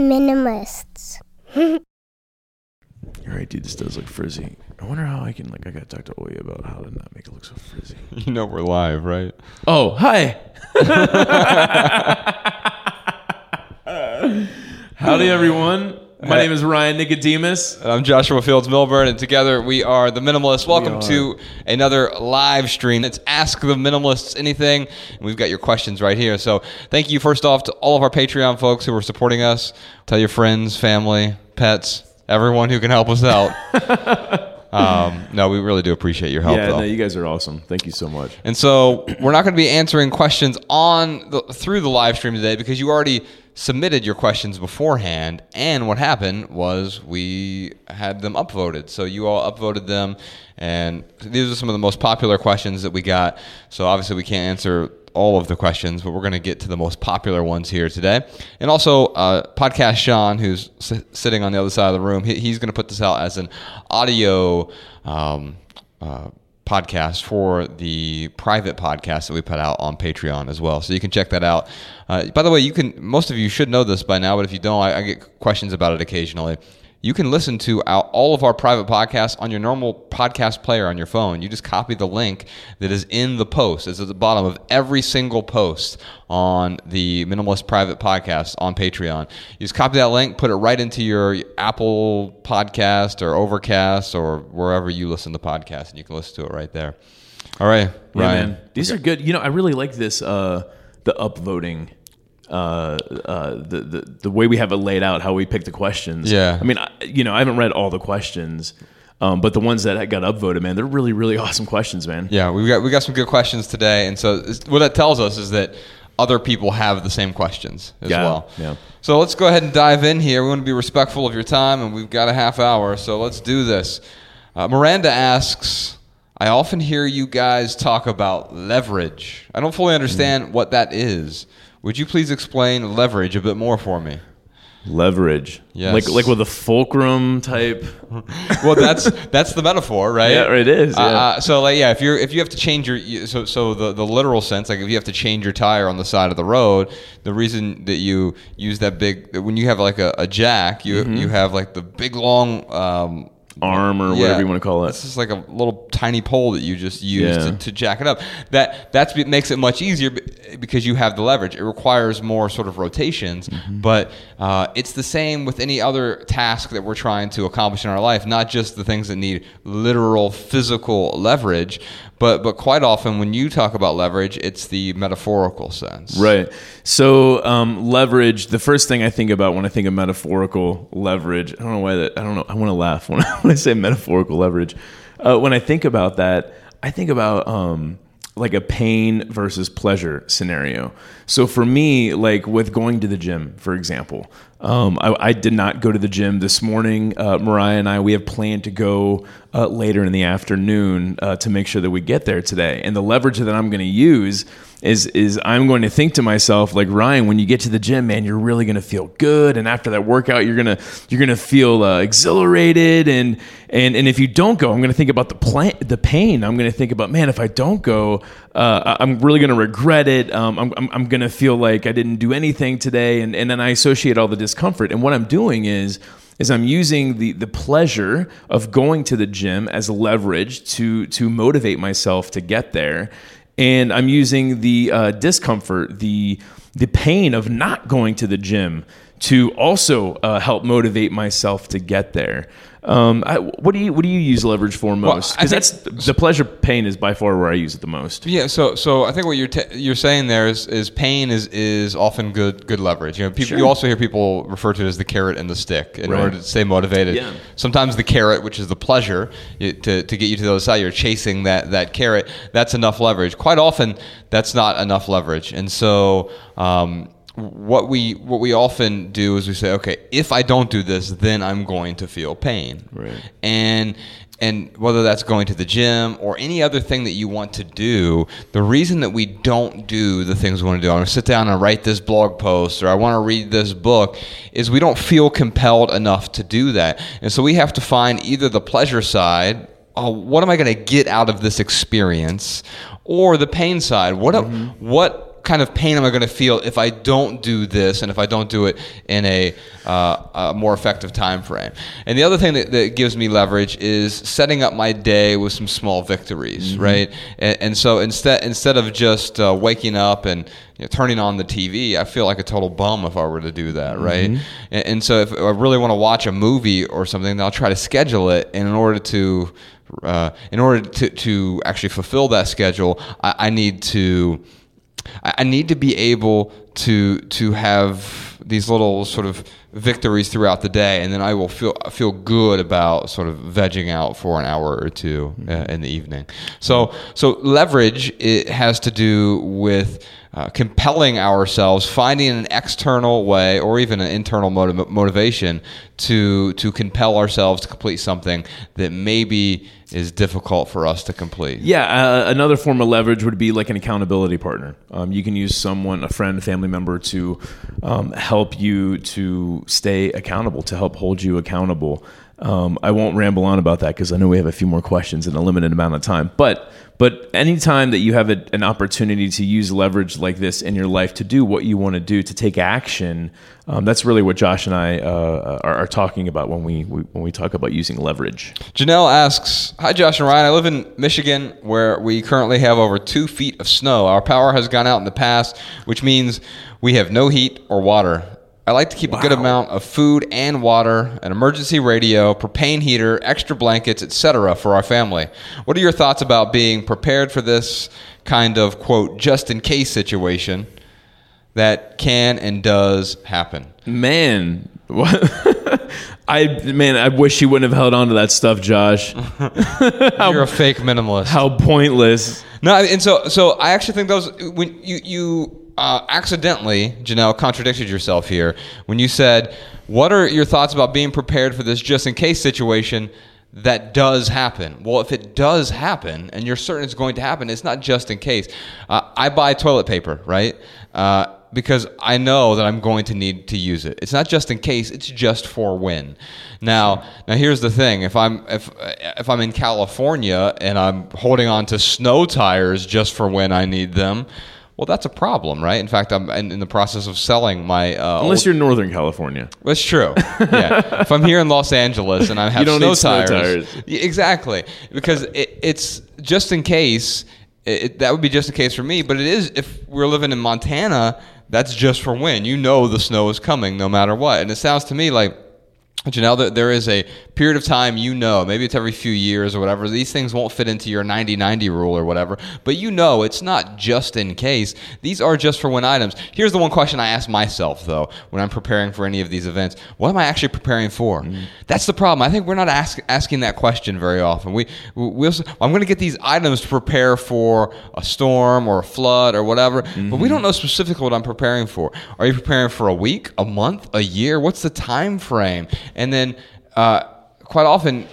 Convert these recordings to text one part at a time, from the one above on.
minimalists. You're dude. This does look frizzy. I wonder how I can like. I gotta talk to Oya about how to not make it look so frizzy. You know we're live, right? Oh, hi. Howdy, everyone. My name is Ryan Nicodemus. I'm Joshua Fields Millburn, and together we are the Minimalists. Welcome to another live stream. It's Ask the Minimalists Anything. And we've got your questions right here. So thank you first off to all of our Patreon folks who are supporting us. Tell your friends, family, pets, everyone who can help us out. um, no, we really do appreciate your help, Yeah, though. no, you guys are awesome. Thank you so much. And so we're not going to be answering questions on the, through the live stream today because you already submitted your questions beforehand. And what happened was we had them upvoted. So you all upvoted them, and these are some of the most popular questions that we got. So obviously we can't answer all of the questions, but we're going to get to the most popular ones here today. And also, uh, podcast Sean, who's s- sitting on the other side of the room, he, he's going to put this out as an audio. Um, uh, podcast for the private podcast that we put out on Patreon as well. So you can check that out. Uh, by the way, you can. Most of you should know this by now, but if you don't, I, I get questions about it occasionally. You can listen to all of our private podcasts on your normal podcast player on your phone. You just copy the link that is in the post. It's at the bottom of every single post on the Minimalist Private Podcast on Patreon. You just copy that link, put it right into your Apple Podcast or Overcast or wherever you listen to podcasts, and you can listen to it right there. All right, Yeah, Ryan. man. These are good. You know, I really like this. Uh, the upvoting. Uh, uh, the, the the way we have it laid out, how we pick the questions. Yeah. I mean, I, you know, I haven't read all the questions, um, but the ones that got upvoted, man, they're really, really awesome questions, man. Yeah, we got we got some good questions today, and so what that tells us is that other people have the same questions as Yeah, well. yeah. So let's go ahead and dive in here. We want to be respectful of your time, and we've got a half hour, so let's do this. Uh, Miranda asks. I often hear you guys talk about leverage. I don't fully understand what that is. Would you please explain leverage a bit more for me? Leverage. Yes. Like like with a fulcrum type. Well, that's that's the metaphor, right? Yeah, it is, Uh, yeah. Uh, so, like, yeah, if you're if you have to change your so so the the literal sense, like if you have to change your tire on the side of the road, the reason that you use that big when you have like a, a jack, you Mm-hmm. you have like the big long um, Arm or yeah, whatever you want to call it. It's just like a little tiny pole that you just use Yeah. to, to jack it up. That that's what makes it much easier because you have the leverage. It requires more sort of rotations, Mm-hmm. but uh, it's the same with any other task that we're trying to accomplish in our life. Not just the things that need literal physical leverage, but but quite often when you talk about leverage, it's the metaphorical sense. Right. So um, leverage. The first thing I think about when I think of metaphorical leverage, I don't know why that. I don't know. I want to laugh when I, when I say metaphorical leverage. Uh, when I think about that, I think about um, like a pain versus pleasure scenario. So for me, like with going to the gym, for example, um, I, I did not go to the gym this morning. Uh, Mariah and I, we have planned to go uh, later in the afternoon uh, to make sure that we get there today. And the leverage that I'm going to use is is I'm going to think to myself like Ryan, when you get to the gym, man, you're really going to feel good, and after that workout, you're gonna you're gonna feel uh, exhilarated, and and and if you don't go, I'm going to think about the plan, the pain. I'm going to think about man, if I don't go, uh, I'm really going to regret it. Um, I'm I'm, I'm going to feel like I didn't do anything today, and and then I associate all the discomfort. And what I'm doing is is I'm using the the pleasure of going to the gym as leverage to to motivate myself to get there, and I'm using the uh, discomfort, the the pain of not going to the gym to also uh, help motivate myself to get there. Um, I, what do you what do you use leverage for most? Because think- that's the pleasure pain is by far where I use it the most. Yeah, so so I think what you're t- you're saying there is, is pain is is often good good leverage. You know, people Sure. you also hear people refer to it as the carrot and the stick in Right. order to stay motivated. Yeah. Sometimes the carrot, which is the pleasure, you- to, to get you to the other side, you're chasing that that carrot. That's enough leverage. Quite often, that's not enough leverage, and so. Um, what we what we often do is we say, okay, if I don't do this, then I'm going to feel pain. Right. And and whether that's going to the gym or any other thing that you want to do, the reason that we don't do the things we want to do, I want to sit down and write this blog post or I want to read this book, is we don't feel compelled enough to do that. And so we have to find either the pleasure side, oh, what am I going to get out of this experience, or the pain side, what mm-hmm. what kind of pain am I going to feel if I don't do this and if I don't do it in a, uh, a more effective time frame? And the other thing that, that, gives me leverage is setting up my day with some small victories, mm-hmm. right? And, and, so instead instead of just uh, waking up and you know, turning on the TV, I feel like a total bum if I were to do that, right? Mm-hmm. And, and, so if I really want to watch a movie or something, then I'll try to schedule it. And in order to uh, in order to, to actually fulfill that schedule, I, I need to I need to be able to to have these little sort of victories throughout the day, and then I will feel feel good about sort of vegging out for an hour or two uh, in the evening. So so leverage it has to do with uh, compelling ourselves, finding an external way or even an internal motiv- motivation to to compel ourselves to complete something that maybe is difficult for us to complete. Yeah, uh, another form of leverage would be like an accountability partner. Um, you can use someone, a friend, family member, to um, help you to stay accountable, to help hold you accountable. Um, I won't ramble on about that because I know we have a few more questions in a limited amount of time. But but anytime that you have a, an opportunity to use leverage like this in your life to do what you want to do, to take action, um, that's really what Josh and I uh, are, are, talking about when we, we, when we talk about using leverage. Janelle asks, "Hi Josh and Ryan. I live in Michigan, where we currently have over two feet of snow. Our power has gone out in the past, which means we have no heat or water." I like to keep wow. a good amount of food and water, an emergency radio, propane heater, extra blankets, etc. for our family. What are your thoughts about being prepared for this kind of quote just in case situation that can and does happen? Man, what? I man, I wish you wouldn't have held on to that stuff, Josh. how, You're a fake minimalist. How pointless. No, and so so I actually think those when you you uh, accidentally, Janelle, contradicted yourself here when you said, What are your thoughts about being prepared for this just in case situation that does happen? Well, if it does happen and you're certain it's going to happen, it's not just in case. Uh, I buy toilet paper, right? Uh, because I know that I'm going to need to use it. It's not just in case; it's just for when. Now, now here's the thing: if I'm if if I'm in California and I'm holding on to snow tires just for when I need them, well, that's a problem, right? In fact, I'm in, in the process of selling my. Uh, Unless old, you're in Northern California. That's true. yeah. if I'm here in Los Angeles and I have snow, tires, snow, tires, exactly, because it, it's just in case. It, that would be just in case for me, but it is if we're living in Montana. That's just for when you know the snow is coming, no matter what. And it sounds to me like Janelle, there is a period of time you know, maybe it's every few years or whatever, these things won't fit into your 90 90 rule or whatever, but you know it's not just in case. These are just for when items. Here's the one question I ask myself, though, when I'm preparing for any of these events what am I actually preparing for? Mm-hmm. That's the problem. I think we're not ask, asking that question very often. We, we I'm going to get these items to prepare for a storm or a flood or whatever, mm-hmm. but we mm-hmm. don't know specifically what I'm preparing for. Are you preparing for a week, a month, a year? What's the time frame? And then uh, quite often,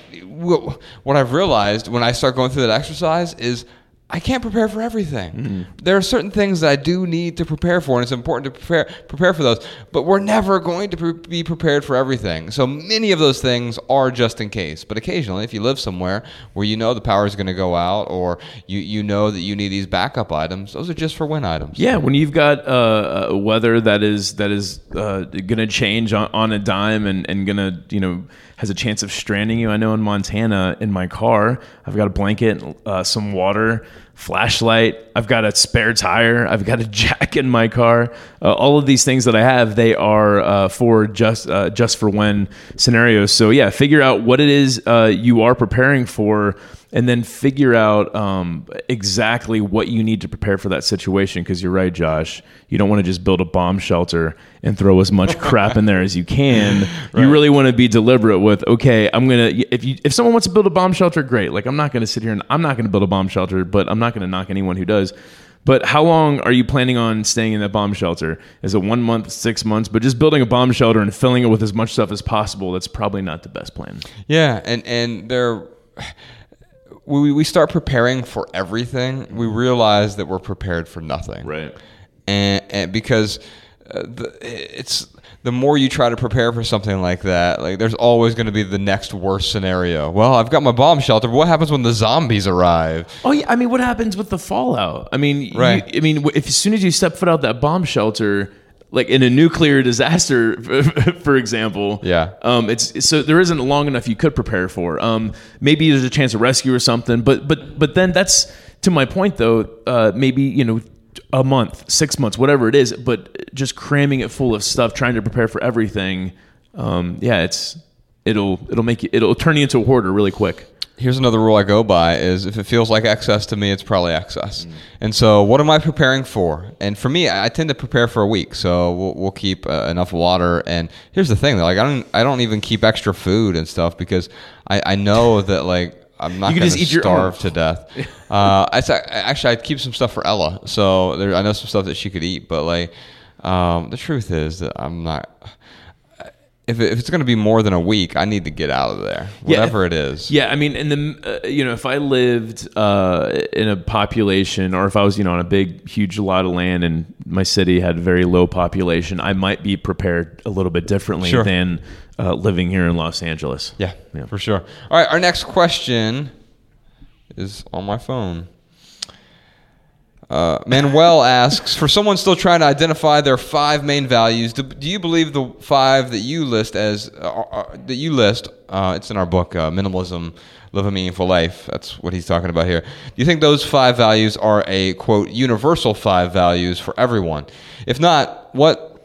what I've realized when I start going through that exercise is I can't prepare for everything. Mm-hmm. There are certain things that I do need to prepare for, and it's important to prepare prepare for those. But we're never going to pre- be prepared for everything. So many of those things are just in case. But occasionally, if you live somewhere where you know the power is going to go out, or you you know that you need these backup items, those are just for when items. Yeah, when you've got uh, weather that is that is uh, going to change on, on a dime and and going to you know has a chance of stranding you. I know in Montana, in my car, I've got a blanket, uh, some water, flashlight. I've got a spare tire. I've got a jack in my car. Uh, all of these things that I have, they are uh, for just uh, just for when scenarios. So yeah, figure out what it is uh, you are preparing for and then figure out um, exactly what you need to prepare for that situation. Because you're right, Josh. You don't want to just build a bomb shelter and throw as much crap in there as you can. Right. You really want to be deliberate with, okay, I'm gonna. If you if someone wants to build a bomb shelter, great. Like I'm not gonna sit here and I'm not gonna build a bomb shelter, but I'm not gonna knock anyone who does. But how long are you planning on staying in that bomb shelter? Is it one month, six months? But just building a bomb shelter and filling it with as much stuff as possible, that's probably not the best plan. Yeah, and and there we, we start preparing for everything, we realize that we're prepared for nothing. Right. And, and because uh, the, it's the more you try to prepare for something like that, like there's always going to be the next worst scenario. Well, I've got my bomb shelter. But what happens when the zombies arrive? Oh yeah, I mean, what happens with the fallout? I mean, you- Right. I mean, if as soon as you step foot out that bomb shelter, like in a nuclear disaster, for example, Yeah. um, it's so there isn't long enough you could prepare for. Um, maybe there's a chance of rescue or something, but but but then that's to my point though. Uh, maybe you know. A month, six months, whatever it is, but just cramming it full of stuff, trying to prepare for everything. Um, yeah, it's it'll it'll make you it'll turn you into a hoarder really quick. Here's another rule I go by is if it feels like excess to me, it's probably excess. And so, what am I preparing for? And for me, I tend to prepare for a week, so we'll, we'll keep uh, enough water. And here's the thing, though, like I don't, I don't even keep extra food and stuff because I, I know that like I'm not going just to starve to death. Uh, I- actually, I'd keep some stuff for Ella, so there, I know some stuff that she could eat. But like, um, the truth is that I'm not. If, it, if it's going to be more than a week, I need to get out of there, Yeah. whatever it is. Yeah, I mean, in the uh, you know, if I lived uh, in a population, or if I was you know on a big, huge lot of land, and my city had very low population, I might be prepared a little bit differently Sure. than uh, living here in Los Angeles. Yeah, Yeah. for sure. All right, our next question is on my phone. Uh, Manuel asks For someone still trying to identify their five main values, do, do you believe the five that you list as uh, uh, that you list? Uh, it's in our book, uh, Minimalism: Live a Meaningful Life. That's what he's talking about here. Do you think those five values are a quote universal five values for everyone? If not, what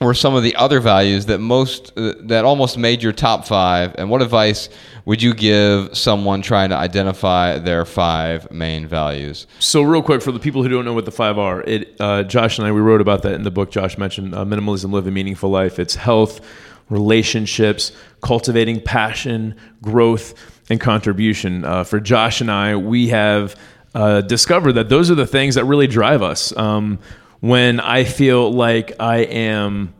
were some of the other values that most uh, that almost made your top five and what advice would you give someone trying to identify their five main values So real quick for the people who don't know what the five are, it uh, Josh and I we wrote about that in the book. Josh mentioned uh, minimalism, live a meaningful life. It's health, relationships, cultivating passion, growth, and contribution. Uh, for Josh and I, we have uh, discovered that those are the things that really drive us. Um, when I feel like I am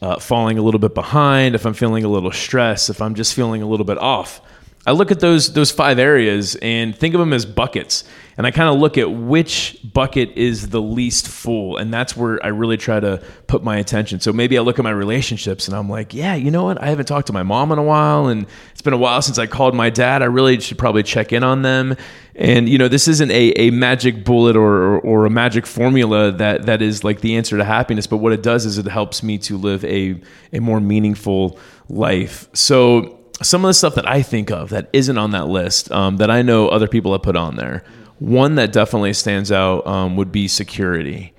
uh, falling a little bit behind, if I'm feeling a little stressed, if I'm just feeling a little bit off. I look at those those five areas and think of them as buckets, and I kind of look at which bucket is the least full, and that's where I really try to put my attention. So maybe I look at my relationships and I'm like, yeah, you know what? I haven't talked to my mom in a while, and it's been a while since I called my dad. I really should probably check in on them. And you know, this isn't a, a magic bullet or, or, or a magic formula that that is like the answer to happiness. But what it does is it helps me to live a a more meaningful life. So some of the stuff that I think of that isn't on that list um, that I know other people have put on there. One that definitely stands out um, would be security.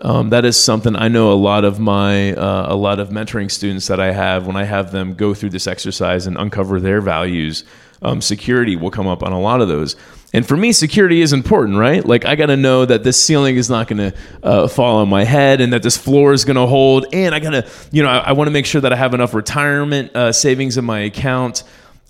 Um, that is something I know a lot of my uh, a lot of mentoring students that I have when I have them go through this exercise and uncover their values. Um, security will come up on a lot of those, and for me, security is important, right? Like I got to know that this ceiling is not going to uh, fall on my head, and that this floor is going to hold, and I got to, you know, I, I want to make sure that I have enough retirement uh, savings in my account.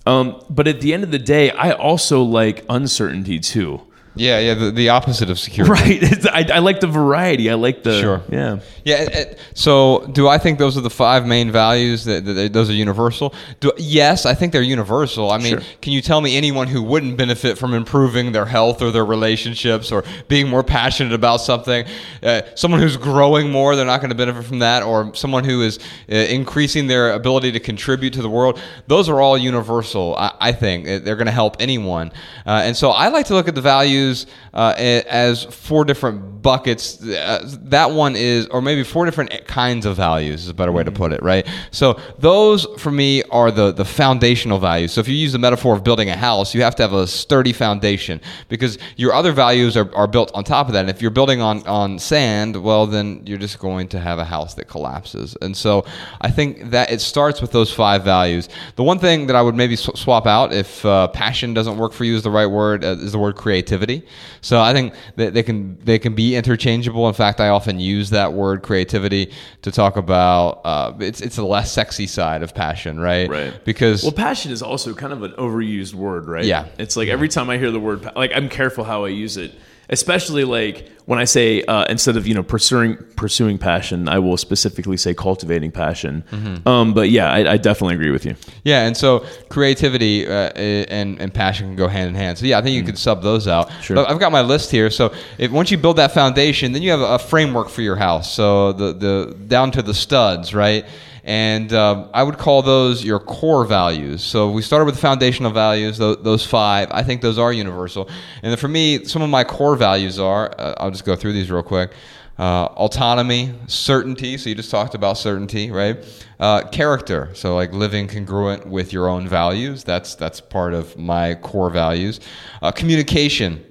Um, but at the end of the day, I also like uncertainty too. Yeah yeah the, the opposite of security Right. It's- I, I like the variety. I like the Sure. Yeah. Yeah. it- it- so, do I think those are the five main values that, that they- those are universal? Do, yes, I think they're universal. I mean, Sure. can you tell me anyone who wouldn't benefit from improving their health or their relationships or being more passionate about something? Uh, someone who's growing more, they're not going to benefit from that, or someone who is uh, increasing their ability to contribute to the world. Those are all universal. I, I think they're going to help anyone, uh, and so I like to look at the values uh, as four different buckets. Uh, that one is, or maybe four different kinds of values is a better way to put it, right? So those for me are the the foundational values. So if you use the metaphor of building a house, you have to have a sturdy foundation because your other values are, are built on top of that. And if you're building on on sand, well then you're just going to have a house that collapses. And so I think that it starts with those five values. The one thing that I would maybe sw- swap out if uh, passion doesn't work for you is the right word uh, is the word creativity. So I think that they can they can be interchangeable. In fact, I often use that word creativity to talk about uh, it's it's the less sexy side of passion, right? Right. Because Well, passion is also kind of an overused word, right? Yeah. It's like every time I hear the word, like I'm careful how I use it, especially like when I say uh, instead of you know pursuing pursuing passion, I will specifically say cultivating passion. Mm-hmm. Um, but yeah, I, I definitely agree with you. Yeah, and so creativity uh, and and passion can go hand in hand. So yeah, I think you could sub those out. Sure. But I've got my list here. So if once you build that foundation, then you have a framework for your house. So the the down to the studs, right? And uh, I would call those your core values. So we started with foundational values, those, those five. I think those are universal. And for me, some of my core values are uh, I'll just go through these real quick. Uh, autonomy, certainty. So you just talked about certainty, right? Uh, character. So like living congruent with your own values. That's that's part of my core values. Uh, communication,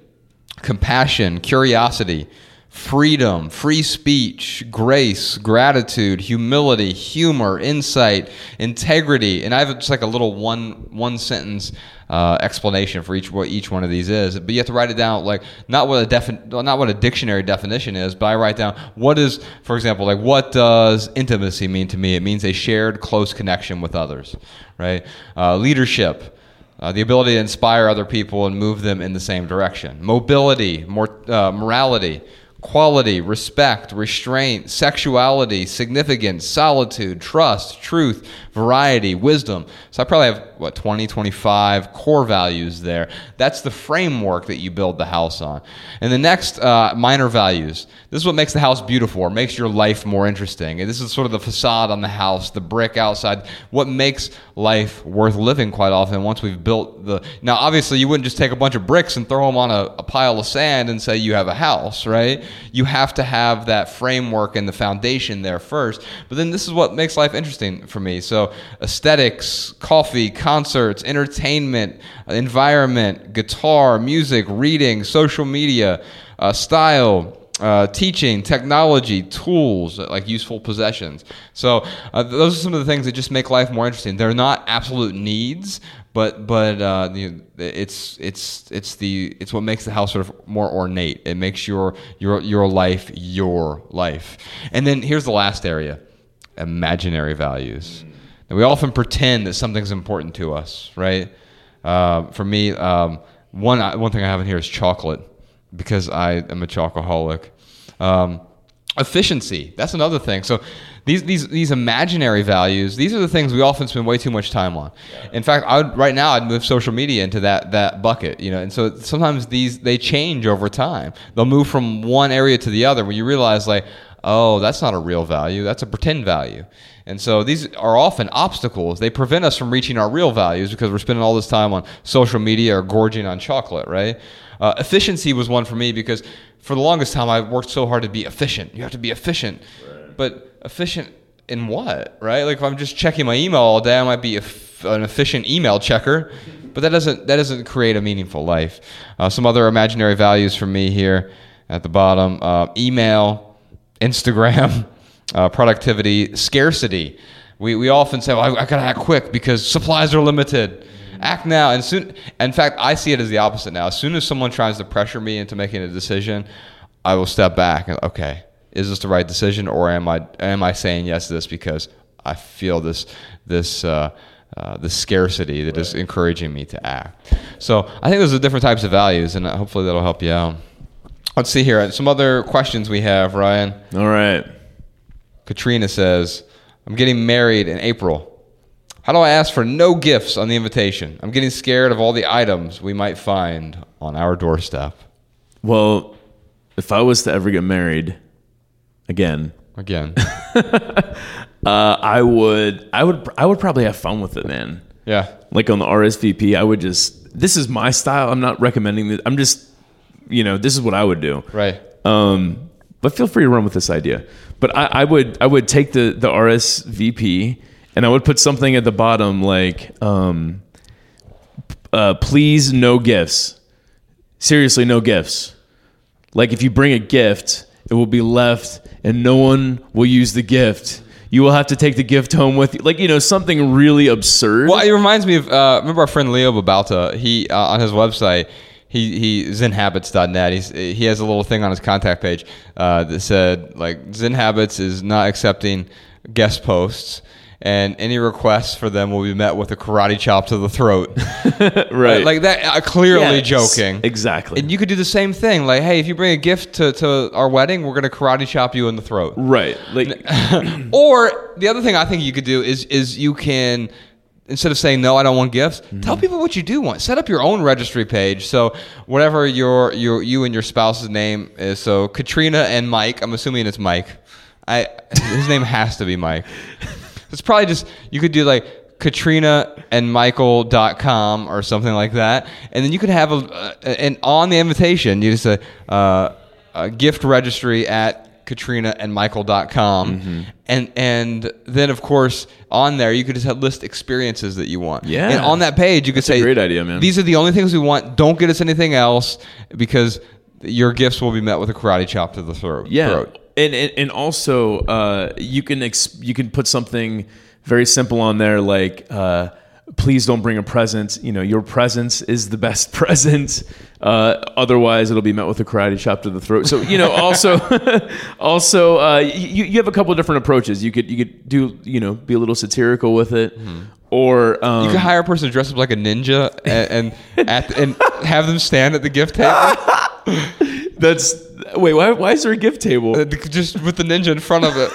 compassion, curiosity, freedom, free speech, grace, gratitude, humility, humor, insight, integrity, and I have just like a little one one sentence uh, explanation for each what each one of these is. But you have to write it down like not what a defi- not what a dictionary definition is, but I write down what is, for example, like what does intimacy mean to me? It means a shared close connection with others, right? Uh, leadership. Uh, the ability to inspire other people and move them in the same direction. Mobility, more, uh, morality, quality, respect, restraint, sexuality, significance, solitude, trust, truth, variety, wisdom. So I probably have, what, 20, 25 core values there. That's the framework that you build the house on. And the next, uh, minor values. This is what makes the house beautiful or makes your life more interesting. And this is sort of the facade on the house, the brick outside, what makes life worth living quite often once we've built the. Now, obviously, you wouldn't just take a bunch of bricks and throw them on a, a pile of sand and say you have a house, right? You have to have that framework and the foundation there first. But then this is what makes life interesting for me. So, aesthetics, coffee, concerts, entertainment, environment, guitar, music, reading, social media, uh, style. Uh, teaching, technology, tools, like useful possessions. So uh, those are some of the things that just make life more interesting. They're not absolute needs, but but uh, it's it's it's the it's what makes the house sort of more ornate. It makes your your your life your life. And then here's the last area: imaginary values. And we often pretend that something's important to us, right? Uh, for me, um, one one thing I have in here is chocolate because I am a chocoholic. Um, efficiency that's another thing. So these these these imaginary values these are the things we often spend way too much time on. In fact i would right now i'd move social media into that that bucket you know and so sometimes these they change over time. They'll move from one area to the other where you realize like oh that's not a real value that's a pretend value. And so these are often obstacles. They prevent us from reaching our real values because we're spending all this time on social media or gorging on chocolate right? Uh, efficiency was one for me because for the longest time I worked so hard to be efficient. You have to be efficient, right. but efficient in what, right? Like if I'm just checking my email all day, I might be an efficient email checker, but that doesn't that doesn't create a meaningful life. Uh, some other imaginary values for me here at the bottom: uh, email, Instagram, uh, productivity, scarcity. We we often say, well, I, I gotta act quick because supplies are limited act now. And soon, in fact, I see it as the opposite now. As soon as someone tries to pressure me into making a decision, I will step back and okay, is this the right decision, or am I am I saying yes to this because I feel this this uh, uh, the scarcity that is encouraging me to act. So I think those are different types of values, and hopefully that'll help you out. Let's see here. Some other questions we have, Ryan. All right. Katrina says, I'm getting married in April. How do I ask for no gifts on the invitation? I'm getting scared of all the items we might find on our doorstep. Well, if I was to ever get married again, again, uh, I would, I would, I would probably have fun with it, man. Yeah. Like on the RSVP, I would just. This is my style. I'm not recommending this. I'm just, you know, this is what I would do. Right. Um, but feel free to run with this idea. But I, I would, I would take the the RSVP and I would put something at the bottom like, um, uh, "Please, no gifts. Seriously, no gifts. Like if you bring a gift, it will be left, and no one will use the gift." You will have to take the gift home with you, like you know something really absurd. Well, it reminds me of uh, remember our friend Leo Babauta. He uh, on his website, he he zenhabits.net. He's he has a little thing on his contact page uh, that said like Zen Habits is not accepting guest posts and any requests for them will be met with a karate chop to the throat. right. Like that, uh, clearly Yes, joking. Exactly. And you could do the same thing. Like, hey, if you bring a gift to, to our wedding, we're going to karate chop you in the throat. right. Like or the other thing I think you could do is is you can instead of saying no, I don't want gifts, Mm-hmm. tell people what you do want. Set up your own registry page. So whatever your your you and your spouse's name is. So Katrina and Mike. I'm assuming it's Mike. I his name has to be Mike. it's probably just you could do like Katrina and Michael.com or something like that, and then you could have a uh, and on the invitation you just say uh, a gift registry at Katrina and Michael.com, Mm-hmm. and and then of course on there you could just have list experiences that you want. Yeah. and on that page you could say great idea, man. These are the only things we want. Don't get us anything else because your gifts will be met with a karate chop to the throat. Yeah, throat. And and, and also uh, you can ex- you can put something very simple on there like. Uh, Please don't bring a present. You know, your presence is the best present. Uh, otherwise, it'll be met with a karate chop to the throat. So, you know, also, also, uh, you, you have a couple of different approaches. You could, you could do, you know, be a little satirical with it, or um, You could hire a person to dress up like a ninja and and, at, and have them stand at the gift table, that's wait. Why, why is there a gift table? uh, just with the ninja in front of it.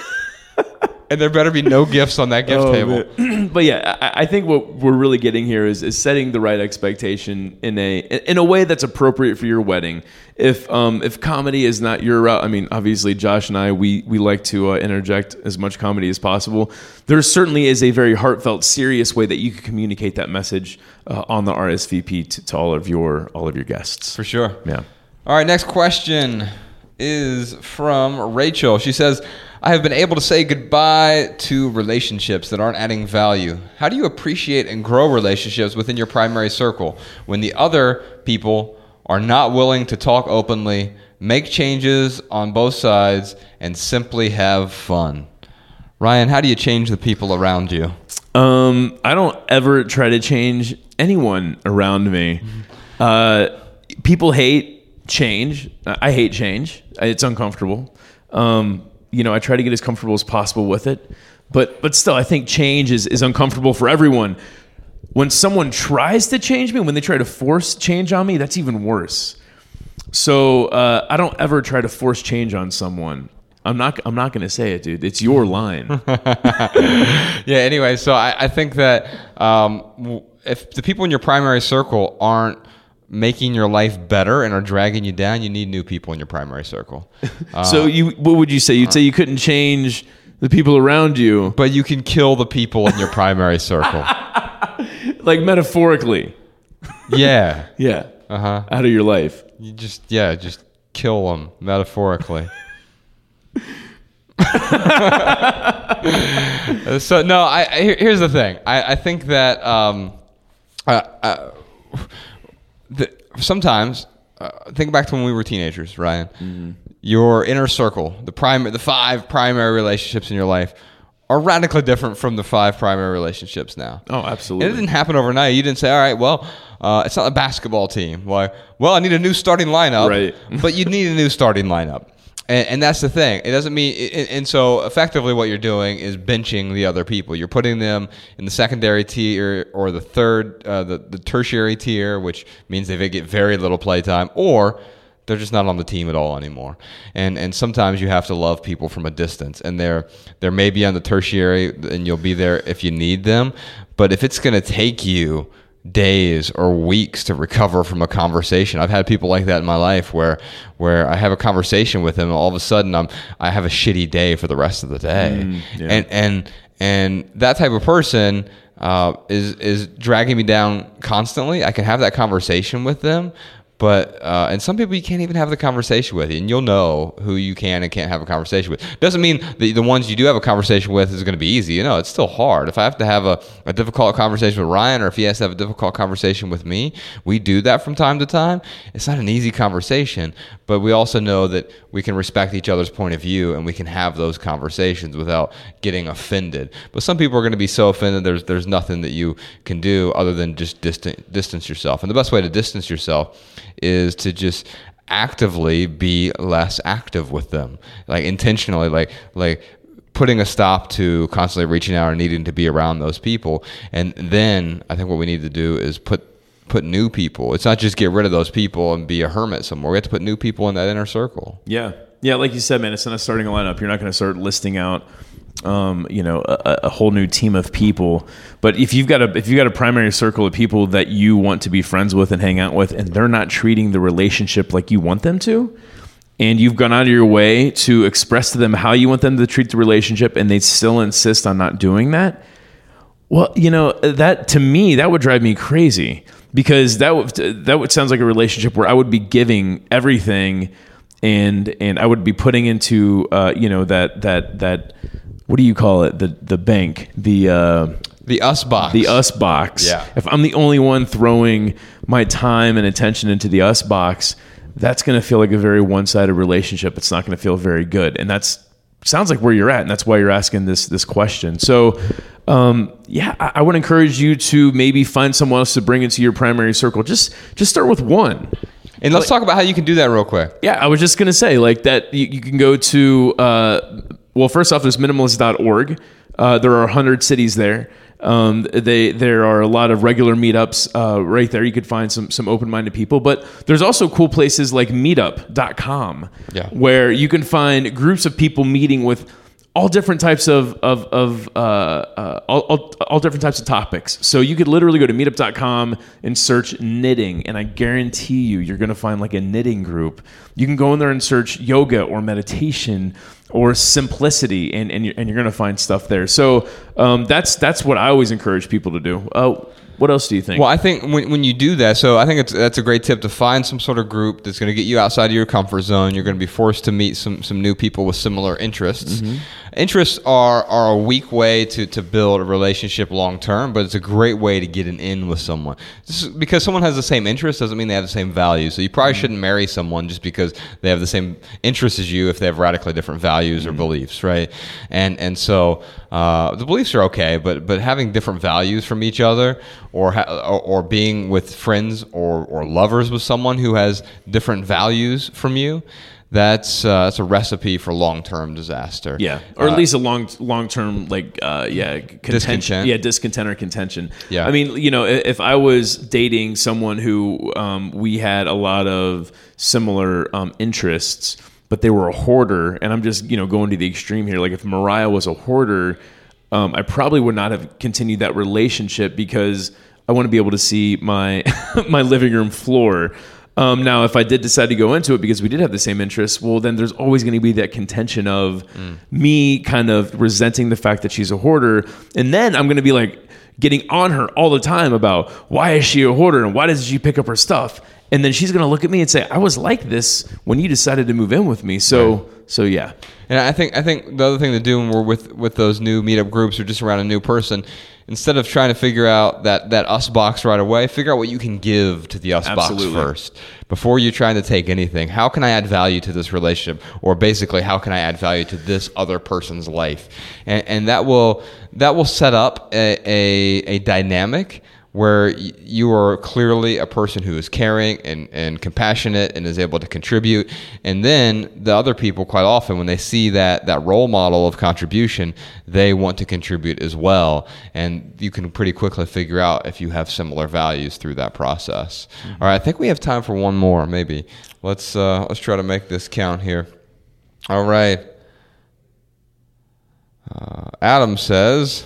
And there better be no gifts on that gift Oh, table. but yeah, I, I think what we're really getting here is, is setting the right expectation in a in a way that's appropriate for your wedding. If um, if comedy is not your route, I mean, obviously Josh and I we we like to uh, interject as much comedy as possible. There certainly is a very heartfelt, serious way that you can communicate that message uh, on the RSVP to, to all of your all of your guests. For sure. Yeah. All right, next question is from Rachel. She says, I have been able to say goodbye to relationships that aren't adding value. How do you appreciate and grow relationships within your primary circle when the other people are not willing to talk openly, make changes on both sides, and simply have fun? Ryan, how do you change the people around you? Um, I don't ever try to change anyone around me. Uh, people hate change. I hate change. It's uncomfortable. Um, you know, I try to get as comfortable as possible with it, but but still, I think change is is uncomfortable for everyone. When someone tries to change me, when they try to force change on me, that's even worse. So uh, I don't ever try to force change on someone. I'm not. I'm not going to say it, dude. It's your line. yeah. Anyway, so I, I think that um, if the people in your primary circle aren't making your life better and are dragging you down, you need new people in your primary circle. Uh, So you, what would you say? You'd say you couldn't change the people around you, but you can kill the people in your primary circle. like metaphorically. Yeah. Yeah. Uh huh. Out of your life. You just yeah, just kill them metaphorically. So no, I, I here's the thing. I, I think that um, the, sometimes uh, think back to when we were teenagers, Ryan. Your inner circle, the prime, the five primary relationships in your life, are radically different from the five primary relationships now. Oh, And it didn't happen overnight. You didn't say, "All right, well, uh, it's not a basketball team." Why? Well, I need a new starting lineup. Right. but you need a new starting lineup, and, and that's the thing. It doesn't mean. And, and so, effectively, what you're doing is benching the other people. You're putting them in the secondary tier or the third, uh, the the tertiary tier, which means they get very little playtime, or they're just not on the team at all anymore. And and sometimes you have to love people from a distance. And they're they're maybe on the tertiary and you'll be there if you need them. But if it's gonna take you days or weeks to recover from a conversation. I've had people like that in my life where where I have a conversation with them and all of a sudden I'm I have a shitty day for the rest of the day. yeah. And and and that type of person uh, is is dragging me down constantly. I can have that conversation with them, but uh, and some people you can't even have the conversation with, and you'll know who you can and can't have a conversation with. Doesn't mean the the ones you do have a conversation with is going to be easy. You know, it's still hard. If I have to have a, a difficult conversation with Ryan, or if he has to have a difficult conversation with me, we do that from time to time. It's not an easy conversation, but we also know that we can respect each other's point of view and we can have those conversations without getting offended. But some people are going to be so offended there's there's nothing that you can do other than just distance distance yourself. And the best way to distance yourself is to just actively be less active with them. Like intentionally like like putting a stop to constantly reaching out and needing to be around those people. And then I think what we need to do is put put new people. It's not just get rid of those people and be a hermit somewhere. We have to put new people in that inner circle. Yeah, yeah. Like you said, man, it's not starting a lineup. You're not going to start listing out, um, you know, a, a whole new team of people. But if you've got a if you've got a primary circle of people that you want to be friends with and hang out with, and they're not treating the relationship like you want them to, and you've gone out of your way to express to them how you want them to treat the relationship, and they still insist on not doing that, well, you know, that to me, that would drive me crazy because that would, that would sounds like a relationship where I would be giving everything and and I would be putting into uh, you know that that that what do you call it the the bank the uh, The us box. the us box. Yeah. If I'm the only one throwing my time and attention into the us box, that's going to feel like a very one-sided relationship. It's not going to feel very good, and that's sounds like where you're at, and that's why you're asking this this question. So, um, yeah, I, I would encourage you to maybe find someone else to bring into your primary circle. Just just start with one. And let's talk about how you can do that real quick. Yeah, I was just gonna say like that. You, you can go to uh, well, first off, there's minimalist.org. Uh, there are 100 cities there. Um, they there are a lot of regular meetups uh, right there. You could find some some open minded people, but there's also cool places like Meetup.com, Yeah. where you can find groups of people meeting with all different types of of, of uh, uh, all, all, all different types of topics. So you could literally go to meetup.com and search knitting, and I guarantee you, you're going to find like a knitting group. You can go in there and search yoga or meditation or simplicity, and and you're, and you're going to find stuff there. So um, that's that's what I always encourage people to do. Uh, what else do you think? Well, I think when, when you do that, so I think it's, that's a great tip to find some sort of group that's going to get you outside of your comfort zone. You're going to be forced to meet some, some new people with similar interests. Mm-hmm. Interests are, are a weak way to, to build a relationship long term, but it's a great way to get an in with someone. Is- because someone has the same interests doesn't mean they have the same values. So you probably mm-hmm. shouldn't marry someone just because they have the same interests as you if they have radically different values or mm-hmm. beliefs, right? And and so uh, the beliefs are okay, but but having different values from each other, or ha- or, or being with friends or or lovers with someone who has different values from you, that's uh, that's a recipe for long term disaster. Yeah, or at Uh, least a long long term like uh, yeah contention. Discontent. Yeah, discontent or contention. Yeah. I mean, you know, if I was dating someone who um, we had a lot of similar um, interests, but they were a hoarder, and I'm just you know going to the extreme here. Like if Mariah was a hoarder, um, I probably would not have continued that relationship because I want to be able to see my my living room floor. Um, now, if I did decide to go into it because we did have the same interests, well, then there's always going to be that contention of me kind of resenting the fact that she's a hoarder, and then I'm going to be like getting on her all the time about why is she a hoarder? And why does she pick up her stuff, and then she's going to look at me and say, "I was like this when you decided to move in with me." So, so yeah, And I think I think the other thing to do when we're with with those new meetup groups or just around a new person, instead of trying to figure out that that us box right away, figure out what you can give to the us Absolutely. box first before you're trying to take anything. How can I add value to this relationship, or basically, how can I add value to this other person's life? And, and that will that will set up a, a, a dynamic where y- you are clearly a person who is caring and, and compassionate and is able to contribute. And then the other people, quite often, when they see that, that role model of contribution, they want to contribute as well. And you can pretty quickly figure out if you have similar values through that process. All right, I think we have time for one more, maybe. Let's, uh, let's try to make this count here. All right. Uh, Adam says,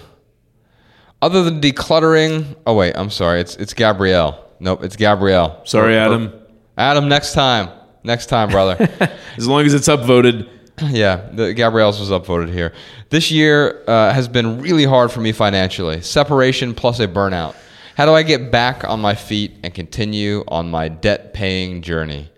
other than decluttering, oh wait, I'm sorry, it's it's Gabrielle. Nope, it's Gabrielle. sorry, Or- or- Adam. Adam, next time, next time, brother. As long as it's upvoted, yeah, the Gabrielle's was upvoted here. This year uh, has been really hard for me financially. Separation plus a burnout. How do I get back on my feet and continue on my debt paying journey?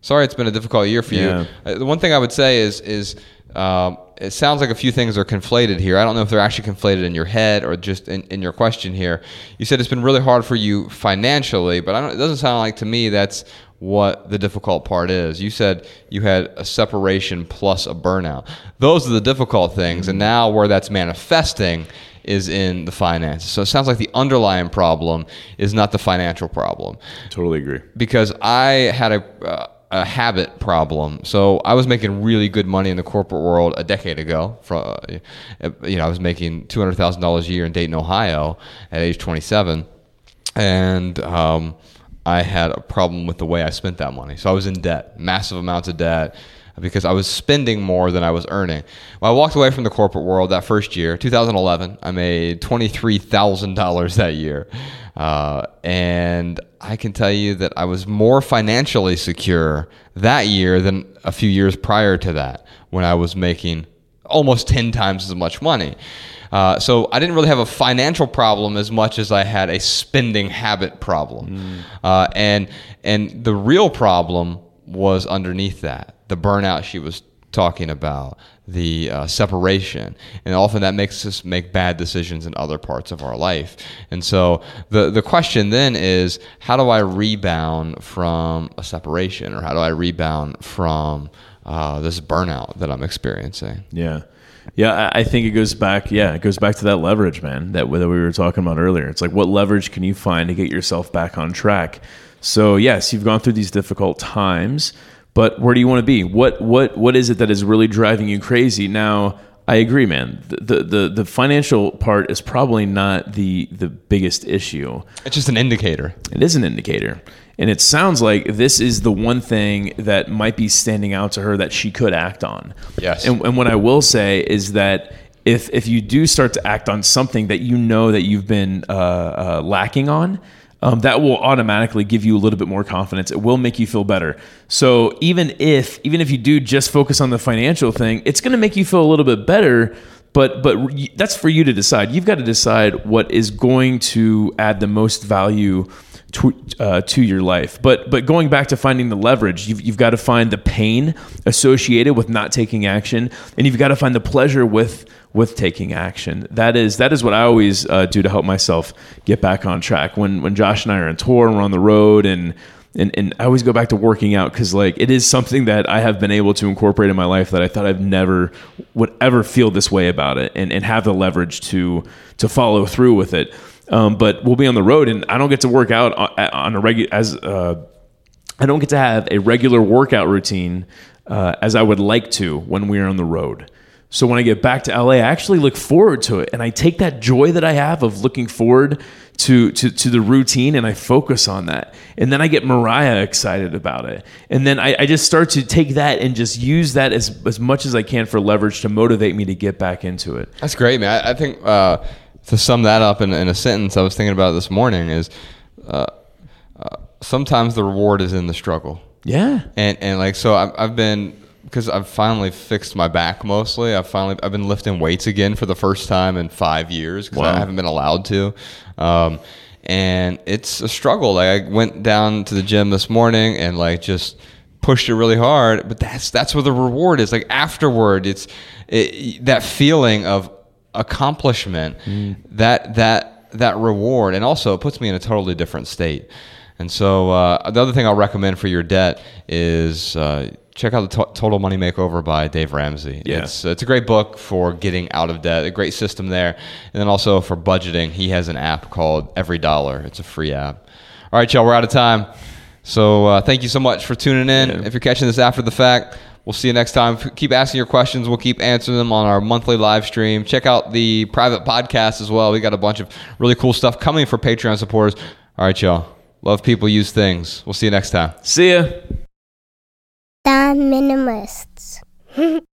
Sorry, it's been a difficult year for Yeah. you. Uh, the one thing I would say is is um, it sounds like a few things are conflated here. I don't know if they're actually conflated in your head or just in, in your question here. You said it's been really hard for you financially, but I don't, it doesn't sound like to me that's what the difficult part is. You said you had a separation plus a burnout. Those are the difficult things, and now where that's manifesting is in the finances. So it sounds like the underlying problem is not the financial problem totally agree. because I had a, uh, a habit problem. So I was making really good money in the corporate world a decade ago. From uh, you know, I was making two hundred thousand dollars a year in Dayton, Ohio, at age twenty seven, and um, I had a problem with the way I spent that money. So I was in debt, massive amounts of debt. Because I was spending more than I was earning. When I walked away from the corporate world that first year, 2011, I made $23,000 that year. Uh, and I can tell you that I was more financially secure that year than a few years prior to that when I was making almost 10 times as much money. Uh, so I didn't really have a financial problem as much as I had a spending habit problem. Mm. Uh, and, and the real problem was underneath that the burnout she was talking about, the uh, separation, and often that makes us make bad decisions in other parts of our life. And so the the question then is, how do I rebound from a separation, or how do I rebound from uh, this burnout that I'm experiencing? Yeah. Yeah, I think it goes back. Yeah, it goes back to that leverage, man. That that we were talking about earlier. It's like what leverage can you find to get yourself back on track? So yes, you've gone through these difficult times, but where do you want to be? What what what is it that is really driving you crazy? Now, I agree, man. The, the the financial part is probably not the the biggest issue. It's just an indicator. It is an indicator. And it sounds like this is the one thing that might be standing out to her that she could act on. Yes. And, and what I will say is that if if you do start to act on something that you know that you've been uh, uh, lacking on, um, that will automatically give you a little bit more confidence. It will make you feel better. So even if even if you do just focus on the financial thing, it's going to make you feel a little bit better. But but that's for you to decide. You've got to decide what is going to add the most value to, uh, to your life. But but going back to finding the leverage, you've, you've got to find the pain associated with not taking action, and you've got to find the pleasure with with taking action. That is that is what I always uh, do to help myself get back on track. When when Josh and I are on tour and we're on the road and and, and I always go back to working out because like it is something that I have been able to incorporate in my life that I thought I've never would ever feel this way about it and, and have the leverage to to follow through with it. Um, but we'll be on the road and I don't get to work out on, a regular as uh, I don't get to have a regular workout routine uh, as I would like to when we are on the road. So when I get back to LA, I actually look forward to it. And I take that joy that I have of looking forward to, to, to the routine and I focus on that. And then I get Mariah excited about it. And then I, I just start to take that and just use that as, as much as I can for leverage to motivate me to get back into it. That's great, man. I, I think uh, to sum that up in, in, a sentence I was thinking about this morning is uh, uh, sometimes the reward is in the struggle. Yeah. And, and like, so I've, I've been because I've finally fixed my back mostly. I've finally I've been lifting weights again for the first time in five years because wow. I haven't been allowed to. Um, and it's a struggle. Like I went down to the gym this morning and like just pushed it really hard, but that's that's where the reward is. Like afterward, it's it, that feeling of accomplishment, mm. that that that reward, and also it puts me in a totally different state. And so uh, the other thing I'll recommend for your debt is uh, check out the T- Total Money Makeover by Dave Ramsey. Yeah. It's, it's a great book for getting out of debt, a great system there. And then also for budgeting, he has an app called Every Dollar. It's a free app. All right, y'all, we're out of time. So uh, thank you so much for tuning in. Yeah. If you're catching this after the fact, we'll see you next time. Keep asking your questions. We'll keep answering them on our monthly live stream. Check out the private podcast as well. We got a bunch of really cool stuff coming for Patreon supporters. All right, y'all. Love people, use things. We'll see you next time. See ya. The Minimalists.